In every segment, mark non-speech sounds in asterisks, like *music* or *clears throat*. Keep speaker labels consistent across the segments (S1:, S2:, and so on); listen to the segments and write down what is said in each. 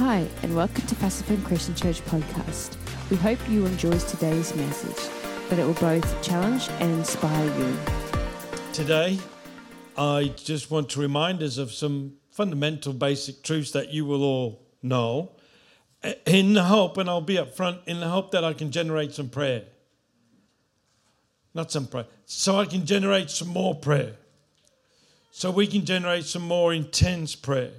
S1: Hi, and welcome to Pacific Christian Church podcast. We hope you enjoy today's message, that it will both challenge and inspire you.
S2: Today, I just want to remind us of some fundamental basic truths that you will all know in the hope, and I'll be up front, in the hope that I can generate some prayer. Not some prayer, so I can generate some more prayer. So we can generate some more intense prayer.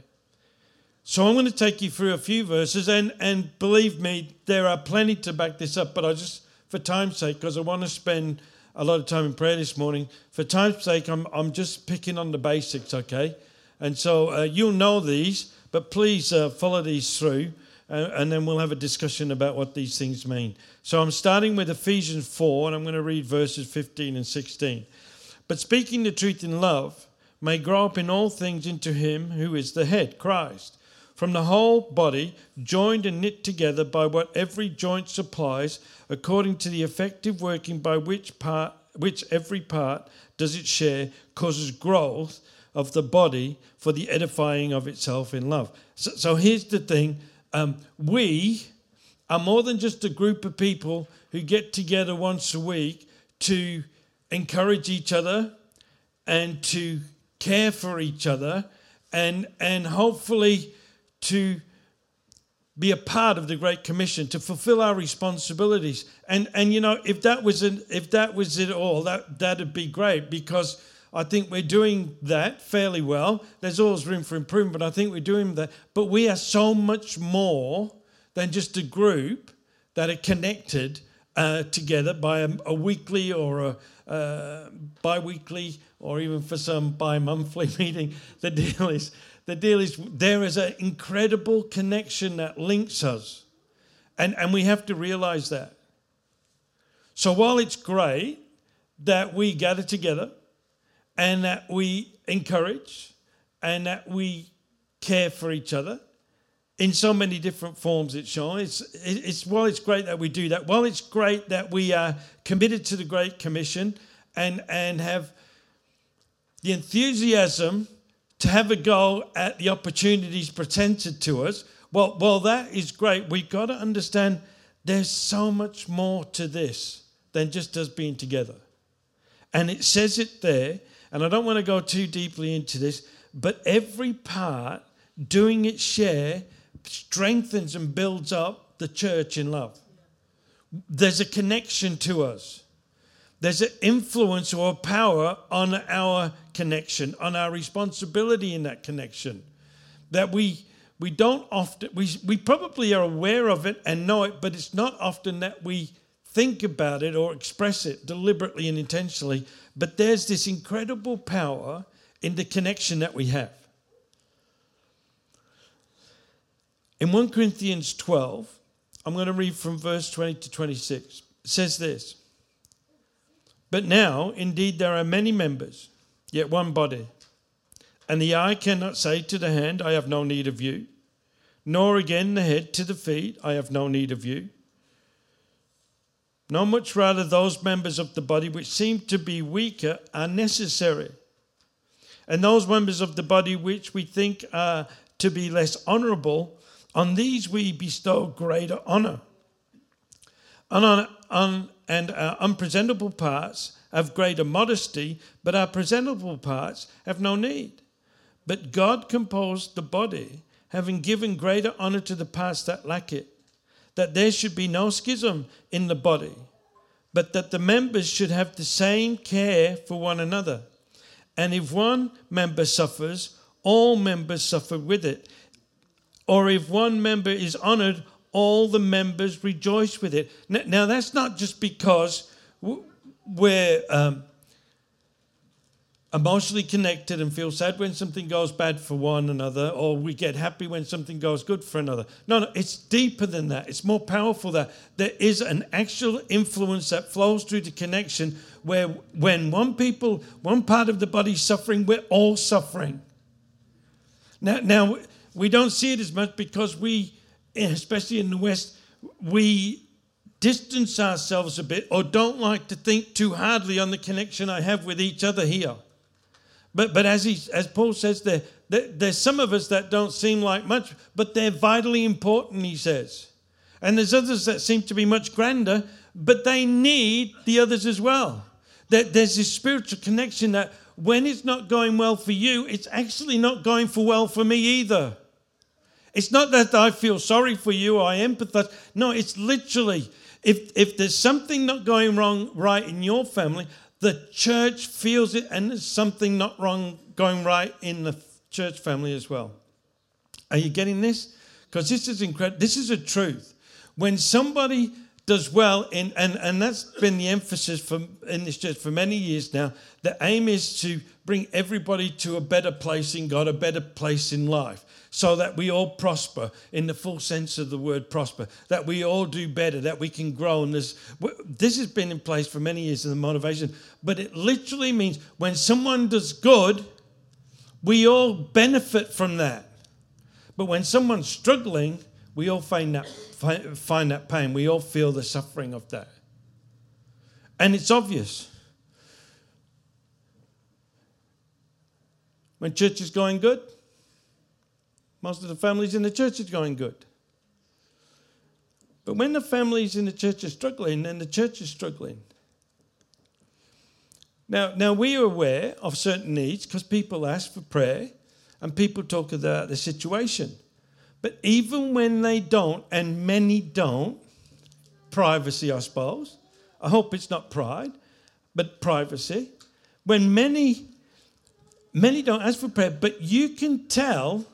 S2: So I'm going to take you through a few verses, and, and believe me, there are plenty to back this up, but I just, for time's sake, because I want to spend a lot of time in prayer this morning, for time's sake, I'm, I'm just picking on the basics, okay? And so uh, you'll know these, but please uh, follow these through, uh, and then we'll have a discussion about what these things mean. So I'm starting with Ephesians 4, and I'm going to read verses 15 and 16. But speaking the truth in love may grow up in all things into him who is the head, Christ from the whole body, joined and knit together by what every joint supplies, according to the effective working by which part which every part does its share, causes growth of the body for the edifying of itself in love. So, so here's the thing um, we are more than just a group of people who get together once a week to encourage each other and to care for each other and, and hopefully to be a part of the Great Commission, to fulfill our responsibilities. And and you know, if that was an, if that was it all, that that'd be great because I think we're doing that fairly well. There's always room for improvement, but I think we're doing that. But we are so much more than just a group that are connected uh, together by a, a, weekly or a uh, bi-weekly or even for some bi-monthly *laughs* meeting. The deal is the deal is there is an incredible connection that links us. And, and we have to realize that. So while it's great that we gather together and that we encourage and that we care for each other in so many different forms it's shown it's, it's while it's great that we do that while it's great that we are committed to the great commission and and have the enthusiasm to have a go at the opportunities presented to us, well, well, that is great. We've got to understand there's so much more to this than just us being together. And it says it there, and I don't want to go too deeply into this, but every part doing its share strengthens and builds up the church in love. There's a connection to us. There's an influence or a power on our connection, on our responsibility in that connection. That we we don't often we, we probably are aware of it and know it, but it's not often that we think about it or express it deliberately and intentionally. But there's this incredible power in the connection that we have. In 1 Corinthians 12, I'm going to read from verse 20 to 26. It says this but now, indeed, there are many members, yet one body. And the eye cannot say to the hand, I have no need of you, nor again the head to the feet, I have no need of you. No, much rather, those members of the body which seem to be weaker are necessary. And those members of the body which we think are to be less honorable, on these we bestow greater honor. And on, on and our unpresentable parts have greater modesty, but our presentable parts have no need. But God composed the body, having given greater honor to the parts that lack it, that there should be no schism in the body, but that the members should have the same care for one another. And if one member suffers, all members suffer with it. Or if one member is honored, all the members rejoice with it. Now, that's not just because we're um, emotionally connected and feel sad when something goes bad for one another, or we get happy when something goes good for another. No, no, it's deeper than that. It's more powerful that there is an actual influence that flows through the connection where when one people, one part of the body is suffering, we're all suffering. Now, now we don't see it as much because we especially in the West, we distance ourselves a bit or don't like to think too hardly on the connection I have with each other here. But, but as, he, as Paul says there, there, there's some of us that don't seem like much, but they're vitally important, he says. And there's others that seem to be much grander, but they need the others as well. That there's this spiritual connection that when it's not going well for you, it's actually not going for well for me either. It's not that I feel sorry for you I empathize. No, it's literally if, if there's something not going wrong right in your family, the church feels it and there's something not wrong going right in the church family as well. Are you getting this? Because this is incredible. This is a truth. When somebody does well, in, and, and that's been the emphasis for, in this church for many years now, the aim is to bring everybody to a better place in God, a better place in life so that we all prosper in the full sense of the word prosper, that we all do better, that we can grow. And this, this has been in place for many years in the motivation, but it literally means when someone does good, we all benefit from that. But when someone's struggling, we all find that, find that pain. We all feel the suffering of that. And it's obvious. When church is going good, most of the families in the church is going good. But when the families in the church are struggling, then the church is struggling. Now, now we are aware of certain needs because people ask for prayer and people talk about the situation. But even when they don't, and many don't, privacy, I suppose. I hope it's not pride, but privacy. When many, many don't ask for prayer, but you can tell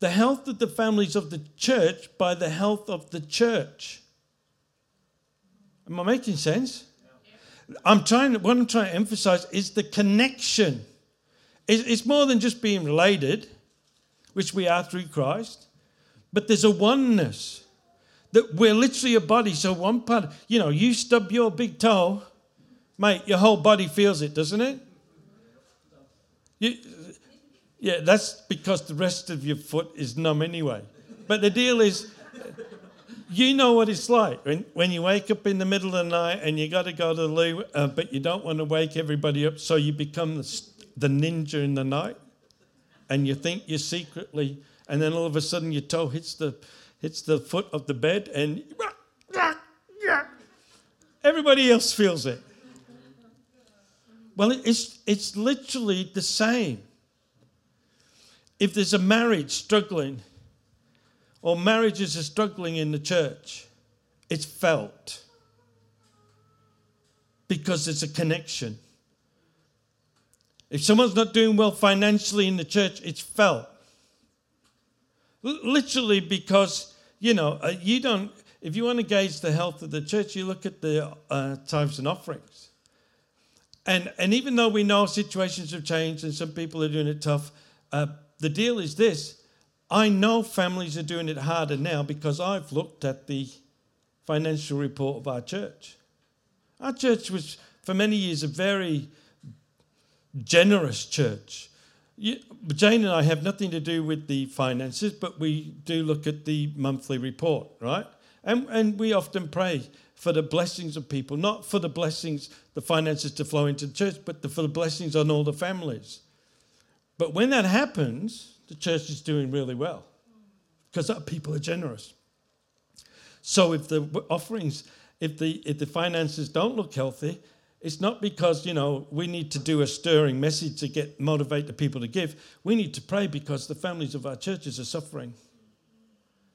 S2: the health of the families of the church by the health of the church. Am I making sense? I'm trying. What I'm trying to emphasize is the connection. It's more than just being related, which we are through Christ, but there's a oneness that we're literally a body. So one part, you know, you stub your big toe, mate, your whole body feels it, doesn't it? You, yeah, that's because the rest of your foot is numb anyway. But the deal is, you know what it's like when, when you wake up in the middle of the night and you got to go to the loo, uh, but you don't want to wake everybody up, so you become the, the ninja in the night, and you think you're secretly, and then all of a sudden your toe hits the hits the foot of the bed, and everybody else feels it. Well, it's it's literally the same if there's a marriage struggling or marriages are struggling in the church, it's felt because there's a connection. If someone's not doing well financially in the church, it's felt. Literally, because, you know, uh, you don't, if you want to gauge the health of the church, you look at the uh, tithes and offerings. And, and even though we know situations have changed and some people are doing it tough, uh, the deal is this I know families are doing it harder now because I've looked at the financial report of our church. Our church was, for many years, a very generous church. Jane and I have nothing to do with the finances, but we do look at the monthly report, right? And, and we often pray for the blessings of people, not for the blessings, the finances to flow into the church, but the, for the blessings on all the families. But when that happens, the church is doing really well because people are generous. So if the offerings, if the if the finances don't look healthy, it's not because you know we need to do a stirring message to get motivate the people to give. We need to pray because the families of our churches are suffering.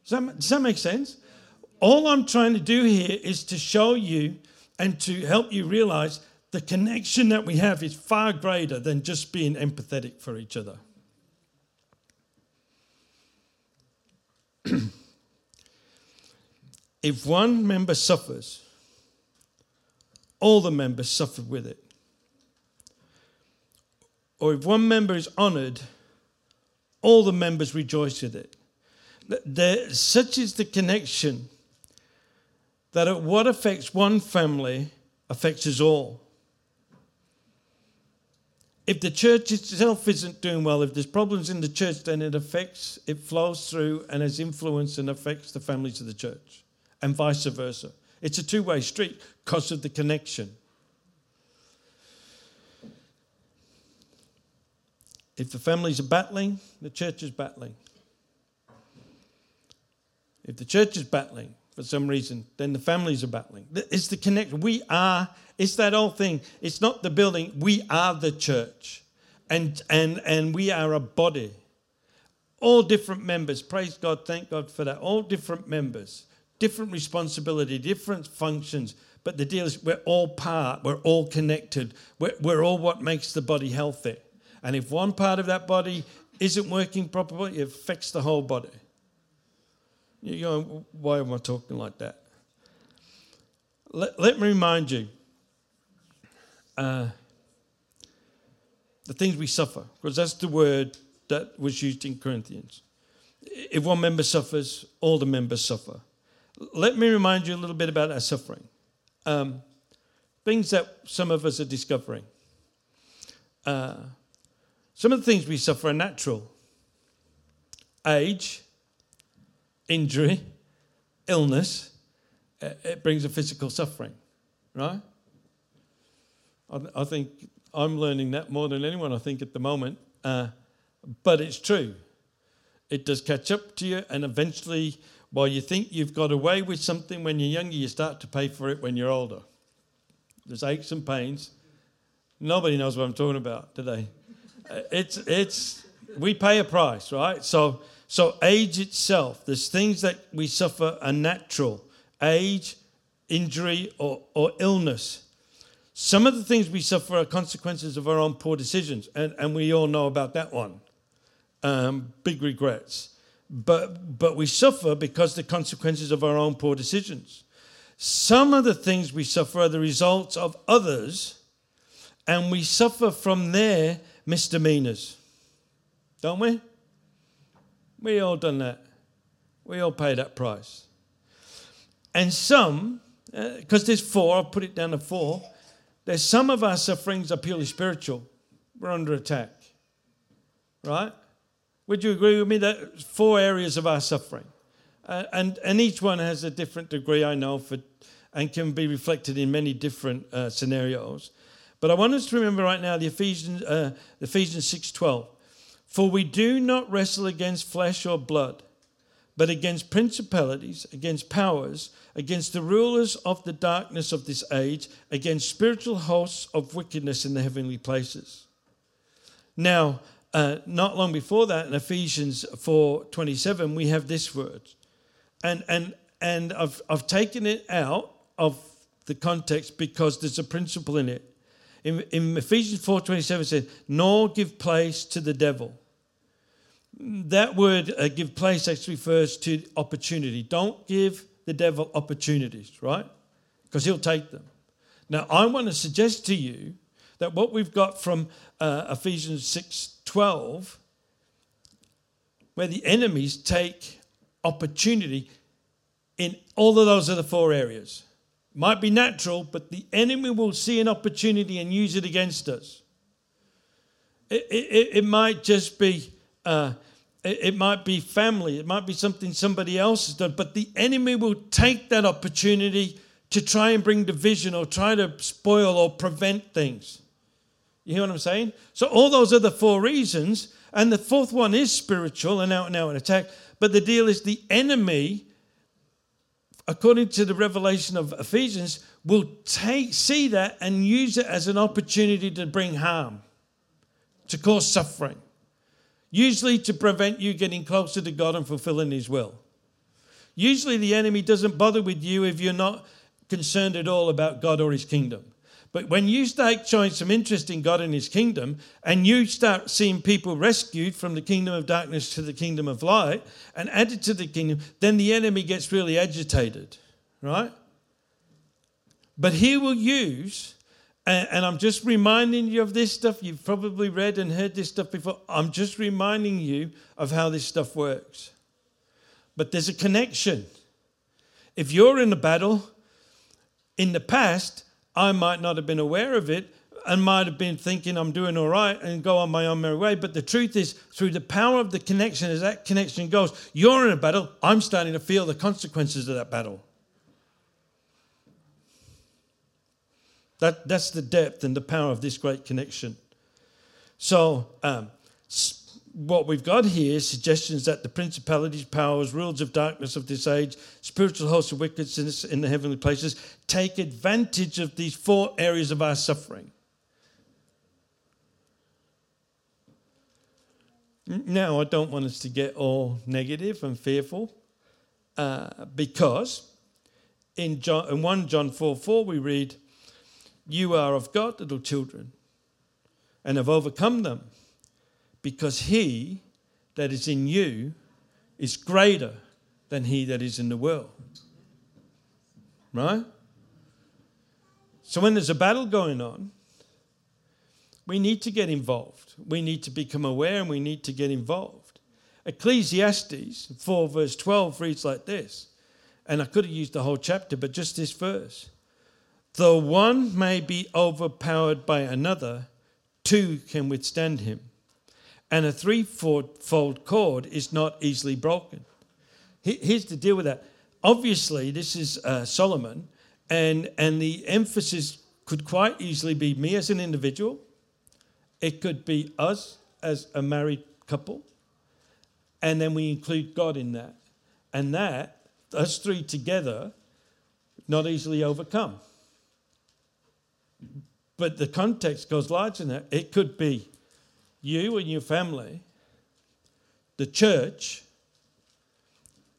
S2: Does that, does that make sense? All I'm trying to do here is to show you and to help you realize the connection that we have is far greater than just being empathetic for each other. *clears throat* if one member suffers, all the members suffer with it. Or if one member is honored, all the members rejoice with it. There, such is the connection that what affects one family affects us all if the church itself isn't doing well, if there's problems in the church, then it affects, it flows through and has influence and affects the families of the church, and vice versa. It's a two way street because of the connection. If the families are battling, the church is battling. If the church is battling for some reason, then the families are battling. It's the connection. We are, it's that old thing. It's not the building. We are the church. And, and, and we are a body. All different members. Praise God. Thank God for that. All different members. Different responsibility, different functions. But the deal is we're all part, we're all connected, we're, we're all what makes the body healthy. And if one part of that body isn't working properly, it affects the whole body. You go, why am I talking like that? Let, let me remind you uh, the things we suffer, because that's the word that was used in Corinthians. If one member suffers, all the members suffer. Let me remind you a little bit about our suffering. Um, things that some of us are discovering. Uh, some of the things we suffer are natural age, injury, illness, it brings a physical suffering, right? I, think I'm learning that more than anyone, I think, at the moment. Uh, but it's true. It does catch up to you, and eventually, while you think you've got away with something when you're younger, you start to pay for it when you're older. There's aches and pains. Nobody knows what I'm talking about, they? Uh, it's, it's, we pay a price, right? So, so age itself, there's things that we suffer are natural age, injury, or, or illness. Some of the things we suffer are consequences of our own poor decisions, and, and we all know about that one. Um, big regrets. But, but we suffer because the consequences of our own poor decisions. Some of the things we suffer are the results of others, and we suffer from their misdemeanors. Don't we? We all done that. We all pay that price. And some, because uh, there's four, I'll put it down to four. There's some of our sufferings are purely spiritual. We're under attack. Right? Would you agree with me that four areas of our suffering? Uh, and, and each one has a different degree, I know, for, and can be reflected in many different uh, scenarios. But I want us to remember right now the Ephesians, uh, Ephesians 6.12. For we do not wrestle against flesh or blood, but against principalities, against powers, against the rulers of the darkness of this age, against spiritual hosts of wickedness in the heavenly places. Now, uh, not long before that, in Ephesians 4:27, we have this word, and and and I've I've taken it out of the context because there's a principle in it. In, in Ephesians 4:27 it says, "Nor give place to the devil." that word uh, give place actually refers to opportunity. Don't give the devil opportunities, right? Because he'll take them. Now, I want to suggest to you that what we've got from uh, Ephesians 6 12, where the enemies take opportunity in all of those other four areas. Might be natural, but the enemy will see an opportunity and use it against us. It, it, it might just be uh, it might be family, it might be something somebody else has done, but the enemy will take that opportunity to try and bring division or try to spoil or prevent things. You hear what I'm saying? So, all those are the four reasons, and the fourth one is spiritual and out and out an attack. But the deal is the enemy, according to the revelation of Ephesians, will take see that and use it as an opportunity to bring harm, to cause suffering usually to prevent you getting closer to God and fulfilling His will. Usually, the enemy doesn't bother with you if you're not concerned at all about God or His kingdom. But when you start showing some interest in God and His kingdom, and you start seeing people rescued from the kingdom of darkness to the kingdom of light and added to the kingdom, then the enemy gets really agitated, right? But he will use and, I'm just reminding you of this stuff. You've probably read and heard this stuff before. I'm just reminding you of how this stuff works. But there's a connection. If you're in a battle, in the past, I might not have been aware of it and might have been thinking I'm doing all right and go on my own merry way. But the truth is, through the power of the connection, as that connection goes, you're in a battle, I'm starting to feel the consequences of that battle. That, that's the depth and the power of this great connection. So, um, what we've got here is suggestions that the principalities, powers, rulers of darkness of this age, spiritual hosts of wickedness in the heavenly places take advantage of these four areas of our suffering. Now, I don't want us to get all negative and fearful uh, because in, John, in 1 John 4 4, we read, You are of God, little children, and have overcome them because he that is in you is greater than he that is in the world. Right? So when there's a battle going on, we need to get involved. We need to become aware and we need to get involved. Ecclesiastes 4, verse 12 reads like this. And I could have used the whole chapter, but just this verse. Though one may be overpowered by another, two can withstand him and a threefold cord is not easily broken. Here's the deal with that. Obviously, this is uh, Solomon, and, and the emphasis could quite easily be me as an individual, it could be us as a married couple, and then we include God in that. And that, us three together, not easily overcome. But the context goes larger than that. It could be you and your family, the church,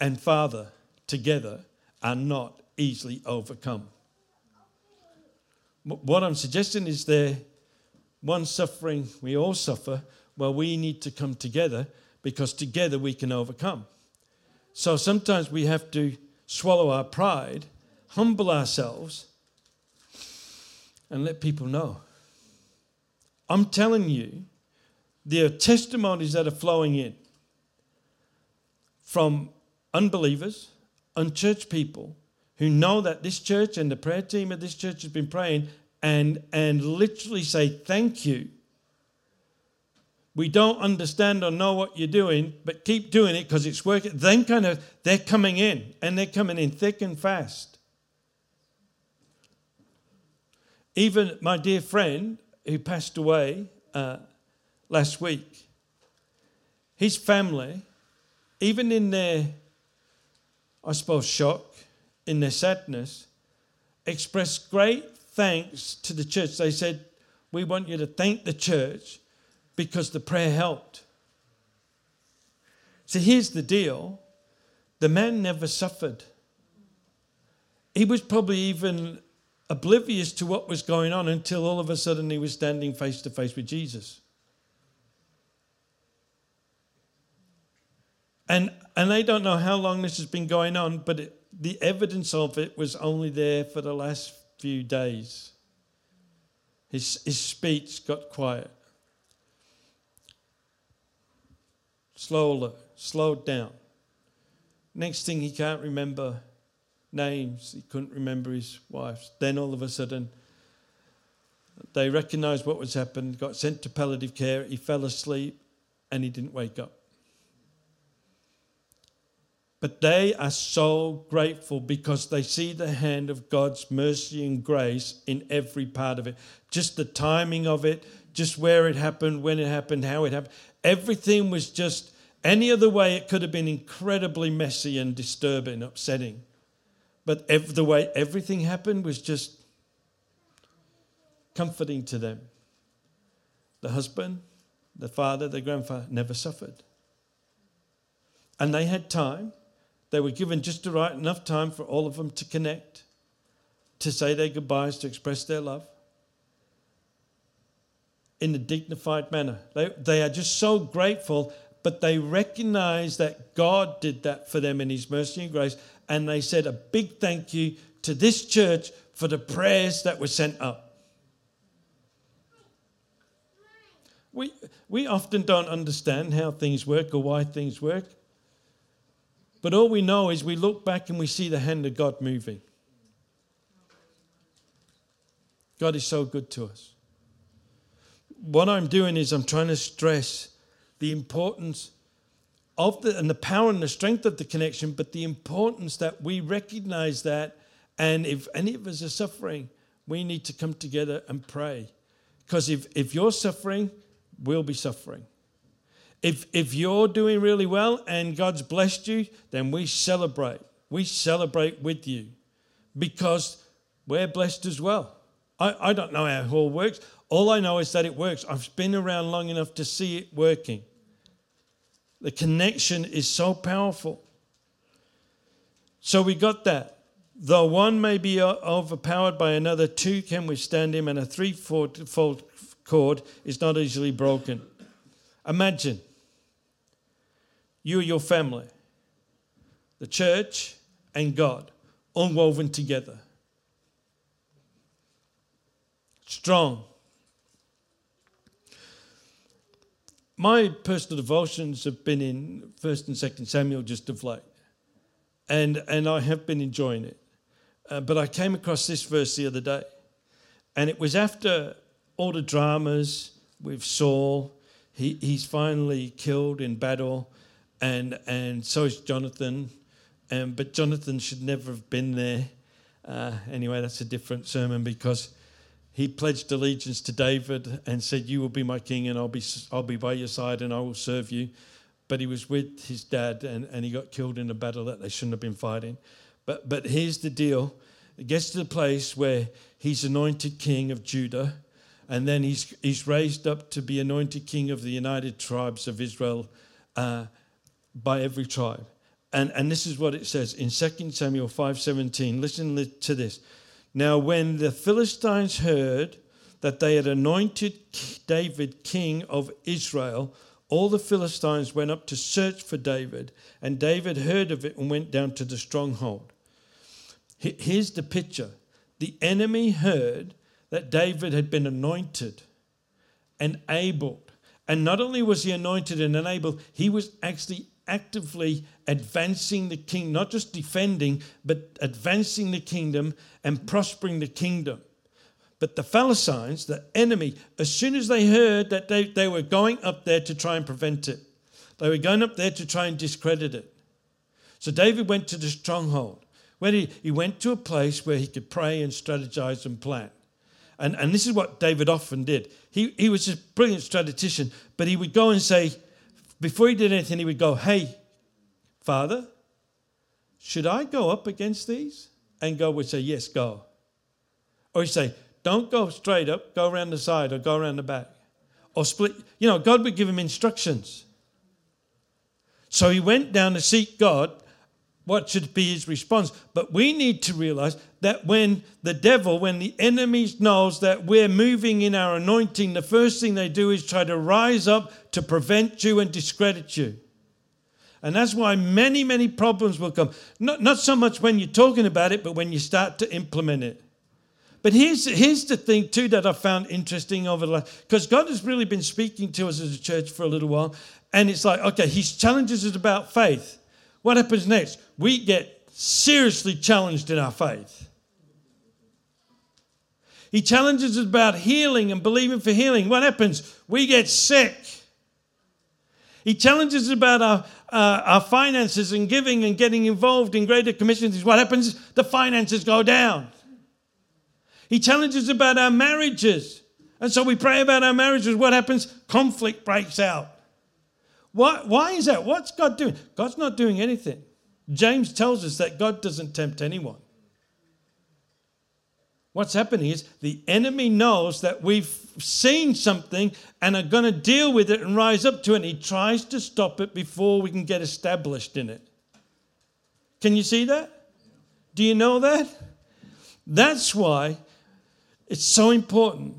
S2: and Father together are not easily overcome. What I'm suggesting is there one suffering, we all suffer, well, we need to come together because together we can overcome. So sometimes we have to swallow our pride, humble ourselves, and let people know. I'm telling you, there are testimonies that are flowing in from unbelievers, unchurched people who know that this church and the prayer team at this church has been praying and, and literally say, Thank you. We don't understand or know what you're doing, but keep doing it because it's working. Then, kind of, they're coming in and they're coming in thick and fast. Even my dear friend who passed away, uh, last week. His family, even in their, I suppose, shock, in their sadness, expressed great thanks to the church. They said, We want you to thank the church because the prayer helped. So here's the deal the man never suffered. He was probably even oblivious to what was going on until all of a sudden he was standing face to face with Jesus. And, and I don't know how long this has been going on, but it, the evidence of it was only there for the last few days. His, his speech got quiet. Slowly, slowed down. Next thing, he can't remember names. He couldn't remember his wife's. Then all of a sudden, they recognized what was happened, got sent to palliative care. He fell asleep and he didn't wake up. But they are so grateful because they see the hand of God's mercy and grace in every part of it. Just the timing of it, just where it happened, when it happened, how it happened. Everything was just any other way, it could have been incredibly messy and disturbing, upsetting. But the way everything happened was just comforting to them. The husband, the father, the grandfather never suffered. And they had time they were given just the right enough time for all of them to connect, to say their goodbyes, to express their love in a dignified manner. They, they are just so grateful, but they recognize that God did that for them in His mercy and grace. And they said a big thank you to this church for the prayers that were sent up. We, we often don't understand how things work or why things work. But all we know is we look back and we see the hand of God moving. God is so good to us. What I'm doing is I'm trying to stress the importance of the and the power and the strength of the connection, but the importance that we recognize that. And if any of us are suffering, we need to come together and pray. Because if, if you're suffering, we'll be suffering. If, if you're doing really well and God's blessed you, then we celebrate. We celebrate with you because we're blessed as well. I, I don't know how it all works. All I know is that it works. I've been around long enough to see it working. The connection is so powerful. So we got that. Though one may be uh, overpowered by another, two can withstand him, and a threefold cord is not easily broken. Imagine you or your family, the church, and God, all woven together. Strong. My personal devotions have been in 1st and 2nd Samuel just of late, and, and I have been enjoying it. Uh, but I came across this verse the other day, and it was after all the dramas with Saul. He, he's finally killed in battle, and, and so is Jonathan. Um, but Jonathan should never have been there. Uh, anyway, that's a different sermon because he pledged allegiance to David and said, You will be my king, and I'll be, I'll be by your side, and I will serve you. But he was with his dad, and, and he got killed in a battle that they shouldn't have been fighting. But, but here's the deal it gets to the place where he's anointed king of Judah, and then he's, he's raised up to be anointed king of the united tribes of Israel uh, by every tribe. And, and this is what it says in 2 Samuel 5.17. Listen to this. Now when the Philistines heard that they had anointed David king of Israel, all the Philistines went up to search for David, and David heard of it and went down to the stronghold. Here's the picture the enemy heard that David had been anointed, enabled. And not only was he anointed and enabled, he was actually actively advancing the kingdom, not just defending, but advancing the kingdom and prospering the kingdom. But the Philistines, the enemy, as soon as they heard that they, they were going up there to try and prevent it, they were going up there to try and discredit it. So David went to the stronghold where he, he went to a place where he could pray and strategize and plan. And, and this is what David often did. He, he was a brilliant strategician, but he would go and say, before he did anything, he would go, Hey, Father, should I go up against these? And God would say, Yes, go. Or he'd say, Don't go straight up, go around the side or go around the back. Or split. You know, God would give him instructions. So he went down to seek God what should be his response. But we need to realize that when the devil, when the enemy knows that we're moving in our anointing, the first thing they do is try to rise up to prevent you and discredit you. And that's why many, many problems will come. Not, not so much when you're talking about it, but when you start to implement it. But here's, here's the thing, too, that I found interesting over the last, because God has really been speaking to us as a church for a little while. And it's like, okay, His challenges is about faith. What happens next? We get seriously challenged in our faith. He challenges us about healing and believing for healing. What happens? We get sick. He challenges us about our, uh, our finances and giving and getting involved in greater commissions. What happens? The finances go down. He challenges us about our marriages. And so we pray about our marriages. What happens? Conflict breaks out. Why, why is that? What's God doing? God's not doing anything. James tells us that God doesn't tempt anyone. What's happening is the enemy knows that we've seen something and are going to deal with it and rise up to it. And he tries to stop it before we can get established in it. Can you see that? Do you know that? That's why it's so important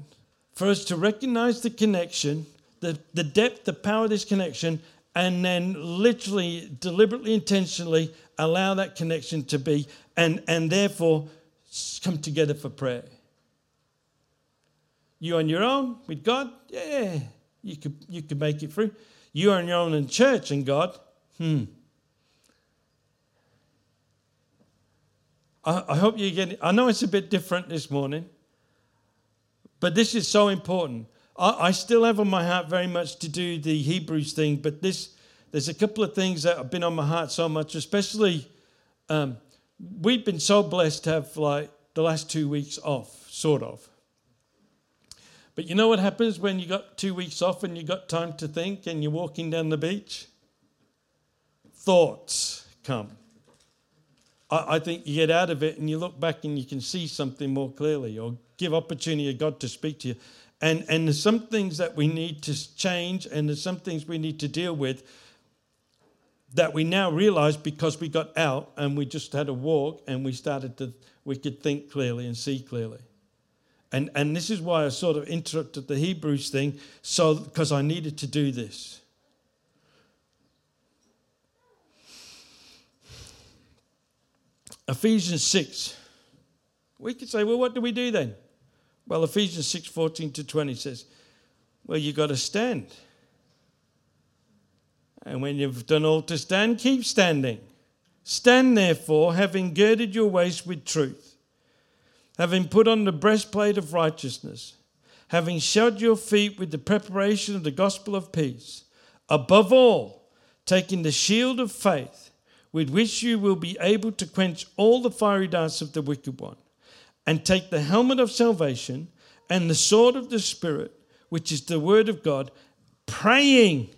S2: for us to recognize the connection the, the depth, the power of this connection, and then literally, deliberately, intentionally allow that connection to be, and, and therefore come together for prayer. You on your own with God, yeah, you could, you could make it through. You on your own in church and God, hmm. I, I hope you get it. I know it's a bit different this morning, but this is so important. I, I still have on my heart very much to do the Hebrews thing, but this there's a couple of things that have been on my heart so much, especially um, we've been so blessed to have like the last two weeks off, sort of. But you know what happens when you got two weeks off and you got time to think and you're walking down the beach? Thoughts come. I, I think you get out of it and you look back and you can see something more clearly or give opportunity to God to speak to you. And, and there's some things that we need to change and there's some things we need to deal with that we now realize because we got out and we just had a walk and we started to, we could think clearly and see clearly. And, and this is why I sort of interrupted the Hebrews thing, so because I needed to do this. Ephesians 6. We could say, well, what do we do then? Well, Ephesians 6 14 to 20 says, well, you've got to stand. And when you've done all to stand, keep standing. Stand therefore, having girded your waist with truth, having put on the breastplate of righteousness, having shod your feet with the preparation of the gospel of peace, above all, taking the shield of faith, with which you will be able to quench all the fiery darts of the wicked one, and take the helmet of salvation and the sword of the Spirit, which is the word of God, praying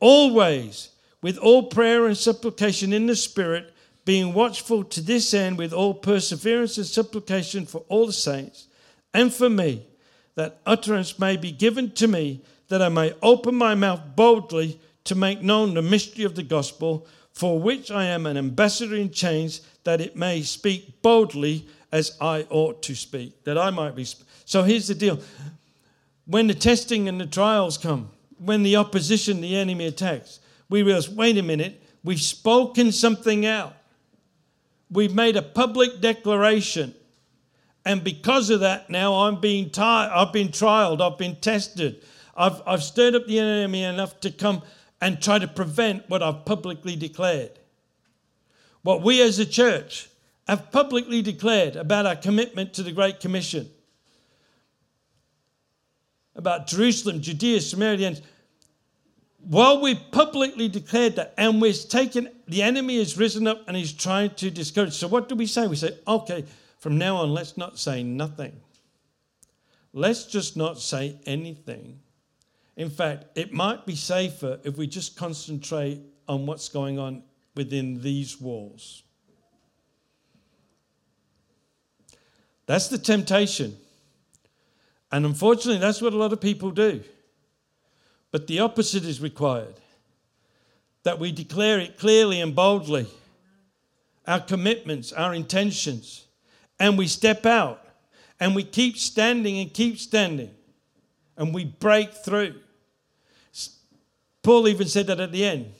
S2: always with all prayer and supplication in the Spirit, being watchful to this end with all perseverance and supplication for all the saints and for me, that utterance may be given to me, that I may open my mouth boldly to make known the mystery of the gospel, for which I am an ambassador in chains, that it may speak boldly as I ought to speak, that I might be. Sp- so here's the deal when the testing and the trials come, when the opposition, the enemy attacks, we realize wait a minute, we've spoken something out. We've made a public declaration. And because of that, now I'm being tired, I've been trialed, I've been tested. I've, I've stirred up the enemy enough to come and try to prevent what I've publicly declared. What we as a church have publicly declared about our commitment to the Great Commission, about Jerusalem, Judea, Samaria, and while we publicly declared that and we've taken, the enemy has risen up and he's trying to discourage. So what do we say? We say, okay, from now on, let's not say nothing. Let's just not say anything. In fact, it might be safer if we just concentrate on what's going on within these walls. That's the temptation. And unfortunately, that's what a lot of people do. But the opposite is required that we declare it clearly and boldly our commitments, our intentions, and we step out and we keep standing and keep standing and we break through. Paul even said that at the end.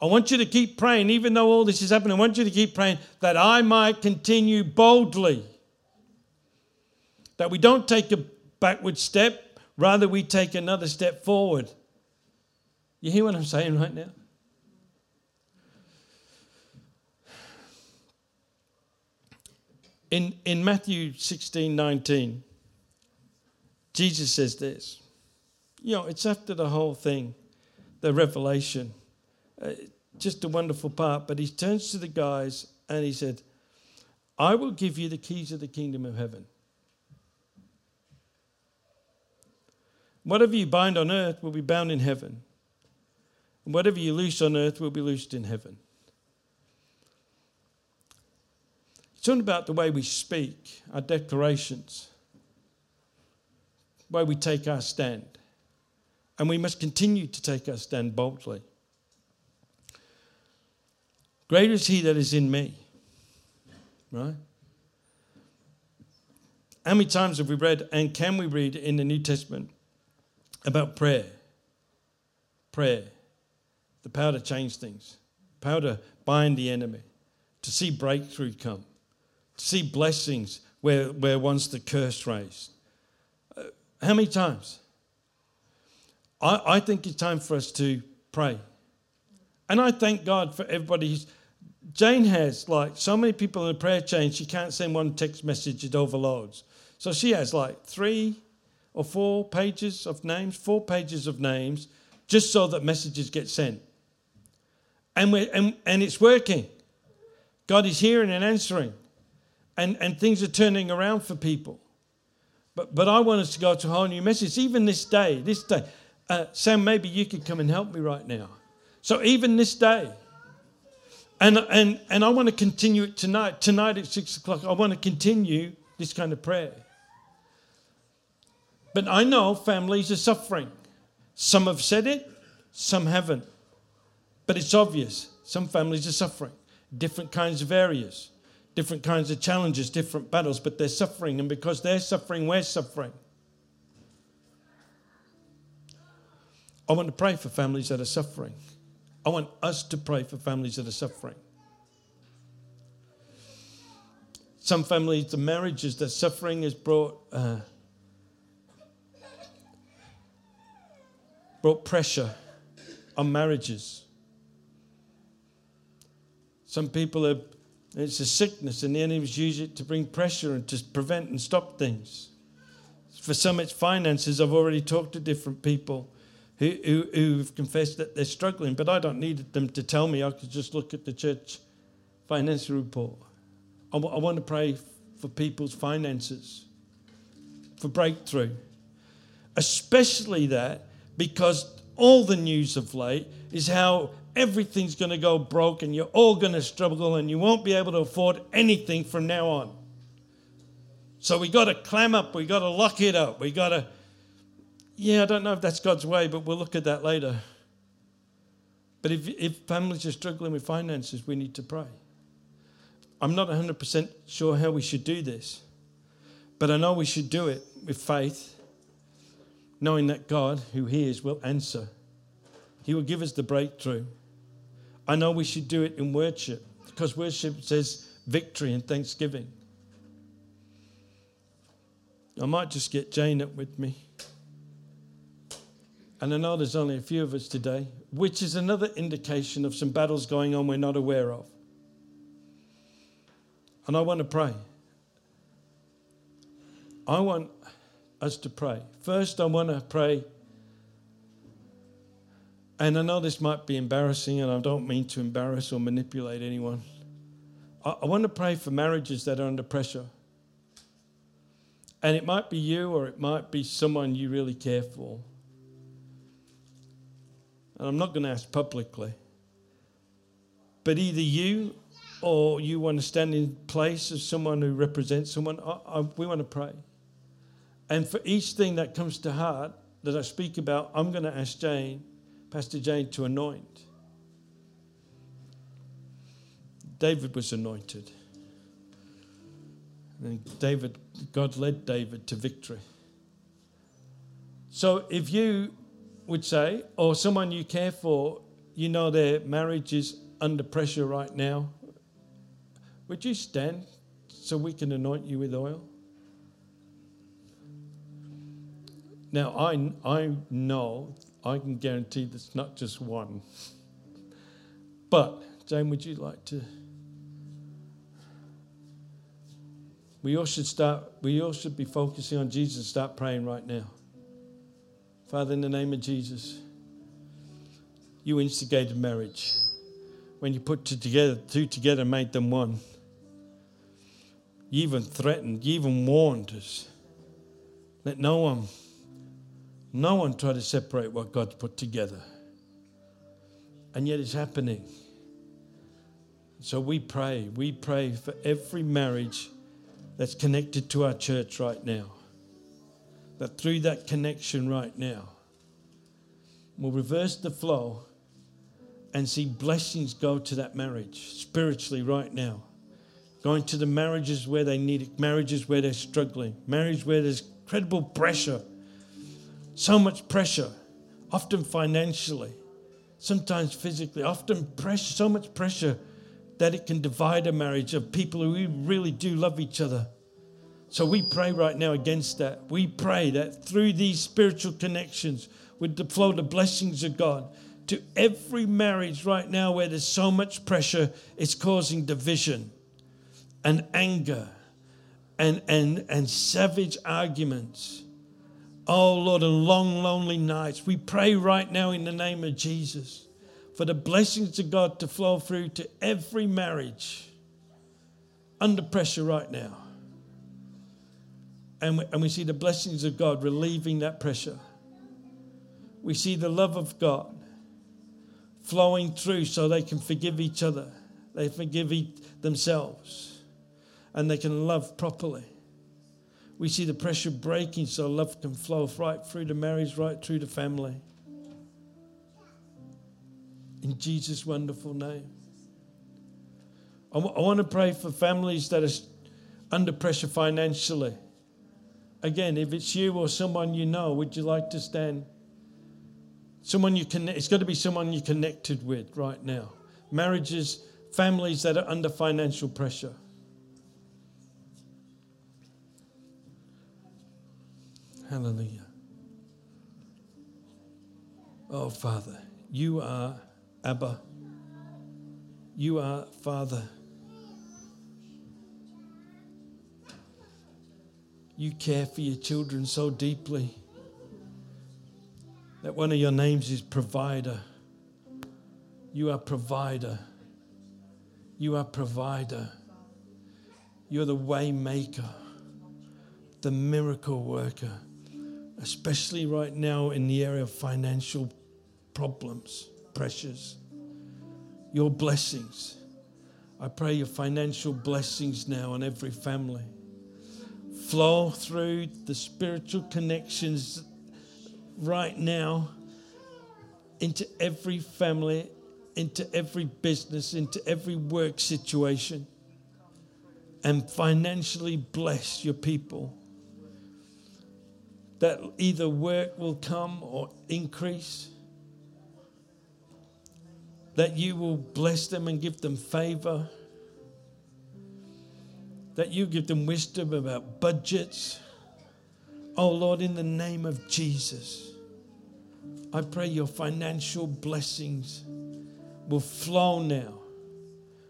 S2: I want you to keep praying, even though all this is happening. I want you to keep praying that I might continue boldly. That we don't take a backward step, rather, we take another step forward. You hear what I'm saying right now? In, in Matthew 16 19, Jesus says this. You know, it's after the whole thing, the revelation. Uh, just a wonderful part. But he turns to the guys and he said, I will give you the keys of the kingdom of heaven. Whatever you bind on earth will be bound in heaven. And whatever you loose on earth will be loosed in heaven. It's talking about the way we speak, our declarations, the way we take our stand. And we must continue to take our stand boldly. Greater is he that is in me. Right? How many times have we read and can we read in the New Testament about prayer? Prayer the power to change things, power to bind the enemy, to see breakthrough come, to see blessings where, where once the curse raised. Uh, how many times? I, I think it's time for us to pray. And I thank God for everybody who's. Jane has like so many people in the prayer chain, she can't send one text message, it overloads. So she has like three or four pages of names, four pages of names, just so that messages get sent and, we're, and, and it's working. God is hearing and answering, and, and things are turning around for people. But, but I want us to go to a whole new message, even this day, this day. Uh, Sam, maybe you could come and help me right now. So even this day, and, and, and I want to continue it tonight. Tonight at six o'clock, I want to continue this kind of prayer. But I know families are suffering. Some have said it, some haven't. But it's obvious. Some families are suffering. Different kinds of areas different kinds of challenges, different battles, but they're suffering. And because they're suffering, we're suffering. I want to pray for families that are suffering. I want us to pray for families that are suffering. Some families, the marriages that suffering has brought uh, brought pressure on marriages. Some people have it's a sickness, and the enemies use it to bring pressure and to prevent and stop things. For some, it's finances. I've already talked to different people who, who, who've confessed that they're struggling, but I don't need them to tell me. I could just look at the church financial report. I, w- I want to pray for people's finances, for breakthrough. Especially that because all the news of late is how everything's going to go broke and you're all going to struggle and you won't be able to afford anything from now on. So we got to clam up, we got to lock it up, we got to. Yeah, I don't know if that's God's way, but we'll look at that later. But if, if families are struggling with finances, we need to pray. I'm not 100% sure how we should do this, but I know we should do it with faith, knowing that God, who hears, will answer. He will give us the breakthrough. I know we should do it in worship because worship says victory and thanksgiving. I might just get Jane up with me. And I know there's only a few of us today, which is another indication of some battles going on we're not aware of. And I want to pray. I want us to pray. First, I want to pray and I know this might be embarrassing, and I don't mean to embarrass or manipulate anyone. I, I want to pray for marriages that are under pressure. And it might be you, or it might be someone you really care for. And I'm not going to ask publicly. But either you or you want to stand in place of someone who represents someone, I, I, we want to pray. And for each thing that comes to heart that I speak about, I'm going to ask Jane Pastor Jane to anoint. David was anointed. And David, God led David to victory. So if you would say, or someone you care for, you know their marriage is under pressure right now, would you stand so we can anoint you with oil? Now, I, I know I can guarantee there's not just one. But, Jane, would you like to? We all should start, we all should be focusing on Jesus. Start praying right now. Father, in the name of Jesus, you instigated marriage. When you put two together, two together made them one. You even threatened, you even warned us. Let no one no one tried to separate what God's put together. And yet it's happening. So we pray. We pray for every marriage that's connected to our church right now. That through that connection right now, we'll reverse the flow and see blessings go to that marriage spiritually right now. Going to the marriages where they need it, marriages where they're struggling, marriages where there's incredible pressure so much pressure, often financially, sometimes physically, often pressure, so much pressure that it can divide a marriage of people who really do love each other. So we pray right now against that. We pray that through these spiritual connections would flow the blessings of God to every marriage right now where there's so much pressure, it's causing division and anger and, and, and savage arguments Oh, Lord, and long, lonely nights. We pray right now in the name of Jesus for the blessings of God to flow through to every marriage under pressure right now. And we, and we see the blessings of God relieving that pressure. We see the love of God flowing through so they can forgive each other, they forgive themselves, and they can love properly. We see the pressure breaking so love can flow right through the marriage, right through the family. In Jesus' wonderful name. I, w- I want to pray for families that are under pressure financially. Again, if it's you or someone you know, would you like to stand? Someone you can, it's got to be someone you're connected with right now. Marriages, families that are under financial pressure. Hallelujah. Oh, Father, you are Abba. You are Father. You care for your children so deeply that one of your names is provider. You are provider. You are provider. You're the waymaker, the miracle worker, especially right now in the area of financial problems, pressures. Your blessings. I pray your financial blessings now on every family. Flow through the spiritual connections right now into every family, into every business, into every work situation, and financially bless your people. That either work will come or increase, that you will bless them and give them favor, that you give them wisdom about budgets. Oh Lord, in the name of Jesus. I pray your financial blessings will flow now.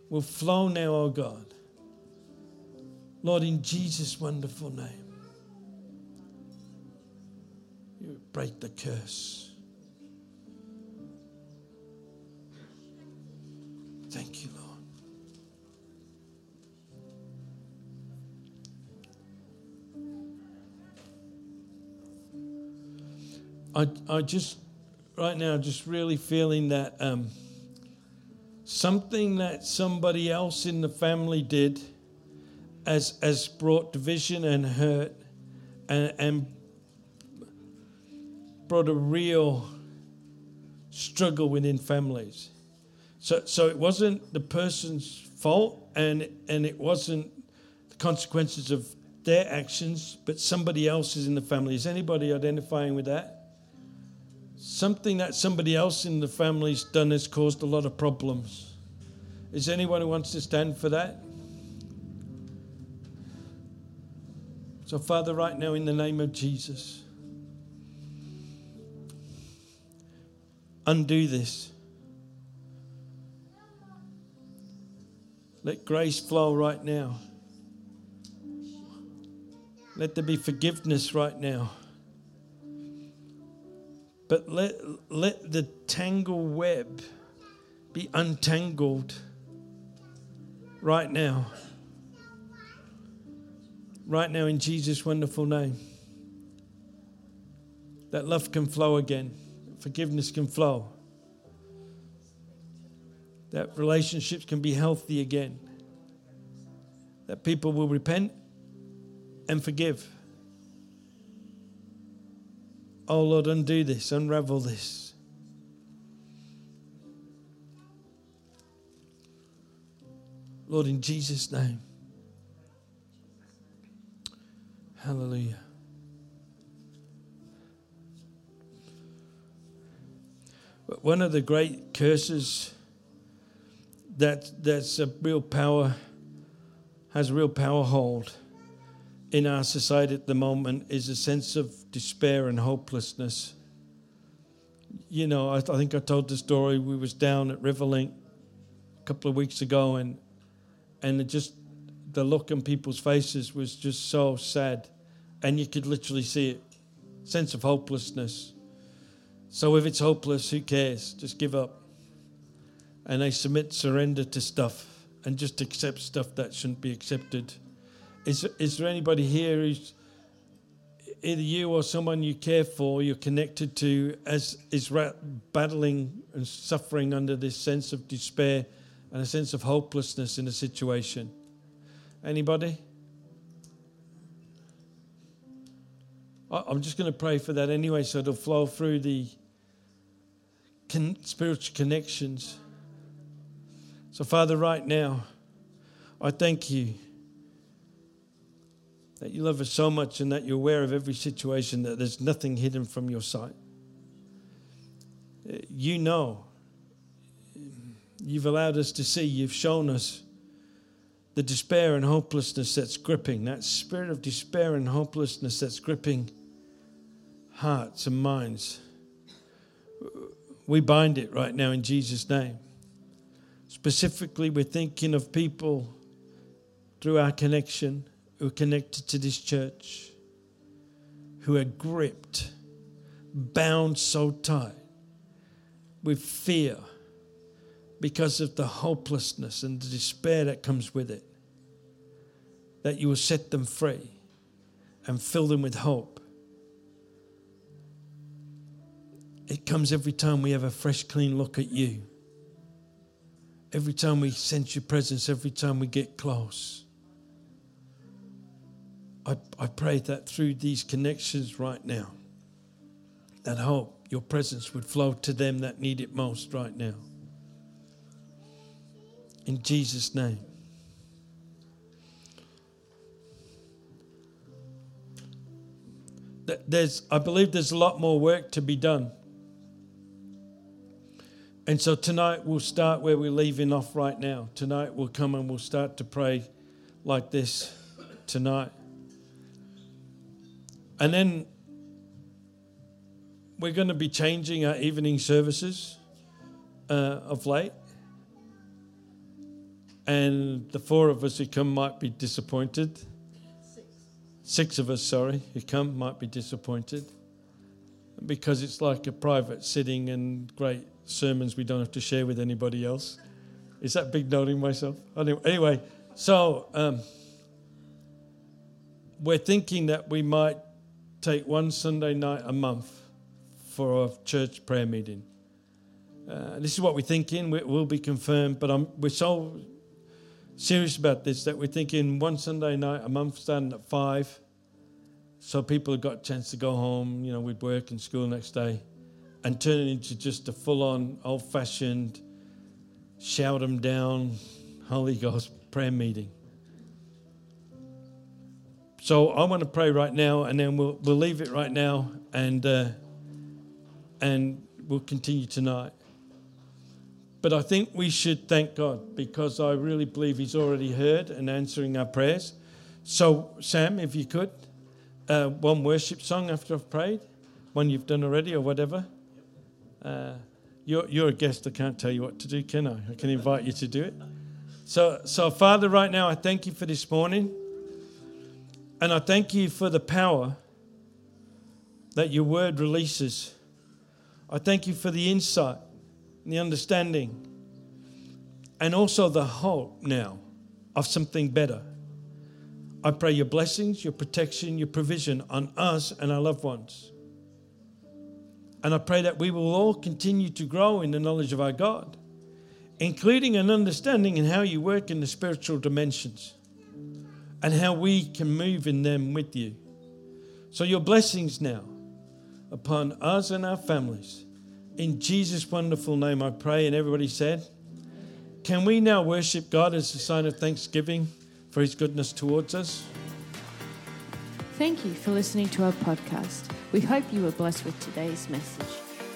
S2: Will flow now, oh God. Lord, in Jesus' wonderful name, you break the curse. Thank you, Lord. I, I just right now just really feeling that um, something that somebody else in the family did has, has brought division and hurt and, and brought a real struggle within families. So, so it wasn't the person's fault and, and it wasn't the consequences of their actions, but somebody else's in the family. Is anybody identifying with that? something that somebody else in the family's done has caused a lot of problems. Is anyone who wants to stand for that? So, Father, right now, in the name of Jesus, undo this. Let grace flow right now. Let there be forgiveness right now. But let, let the tangle web be untangled right now. Right now, in Jesus' wonderful name. That love can flow again, forgiveness can flow, that relationships can be healthy again, that people will repent and forgive. Oh Lord, undo this, unravel this. Lord, in Jesus' name. Hallelujah. One of the great curses that that's a real power has a real power hold in our society at the moment is a sense of despair and hopelessness. You know, I, I think I told the story. We was down at Riverlink a couple of weeks ago, and and just the look on people's faces was just so sad, and you could literally see it, sense of hopelessness. So if it's hopeless, who cares? Just give up. And they submit, surrender to stuff, and just accept stuff that shouldn't be accepted. Is, is there anybody here who's either you or someone you care for, you're connected to, as is ra- battling and suffering under this sense of despair and a sense of hopelessness in a situation. Anybody? I'm just going to pray for that anyway, so it'll flow through the con- spiritual connections. So, Father, right now, I thank you that you love us so much and that you're aware of every situation, that there's nothing hidden from your sight. You know, you've allowed us to see, you've shown us the despair and hopelessness that's gripping, that spirit of despair and hopelessness that's gripping hearts and minds. We bind it right now in Jesus' name. Specifically, we're thinking of people through our connection who are connected to this church, who are gripped, bound so tight with fear because of the hopelessness and the despair that comes with it, that you will set them free and fill them with hope. It comes every time we have a fresh, clean look at you. Every time we sense your presence, every time we get close. I, I pray that through these connections right now, that hope, your presence would flow to them that need it most right now. In Jesus' name. There's, I believe there's a lot more work to be done. And so tonight we'll start where we're leaving off right now. Tonight we'll come and we'll start to pray like this tonight. And then we're going to be changing our evening services uh, of late. And the four of us who come might be disappointed. Six. Six of us, sorry, who come might be disappointed. Because it's like a private sitting and great sermons we don't have to share with anybody else. Is that big noting myself? Anyway, so um, we're thinking that we might take one Sunday night a month for a church prayer meeting. Uh, this is what we're thinking. It will be confirmed, but I'm, we're so serious about this that we're thinking one Sunday night a month, starting at five, so people have got a chance to go home, you know, with work and school next day, and turn it into just a full-on, old-fashioned, shout them down, Holy Ghost prayer meeting. So I want to pray right now, and then we'll we'll leave it right now, and uh, and we'll continue tonight. But I think we should thank God because I really believe He's already heard and answering our prayers. So Sam, if you could, uh, one worship song after I've prayed, one you've done already or whatever. Uh, you're, you're a guest. I can't tell you what to do, can I? I can invite you to do it. So, so Father, right now I thank you for this morning. And I thank you for the power that your word releases. I thank you for the insight and the understanding and also the hope now of something better. I pray your blessings, your protection, your provision on us and our loved ones. And I pray that we will all continue to grow in the knowledge of our God, including an understanding in how you work in the spiritual dimensions and how we can move in them with you. So, your blessings now upon us and our families. In Jesus' wonderful name, I pray. And everybody said, Can we now worship God as a sign of thanksgiving for his goodness towards us?
S1: Thank you for listening to our podcast. We hope you were blessed with today's message.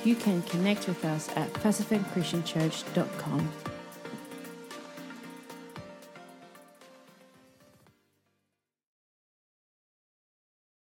S1: You can connect with us at pacificchristianchurch.com.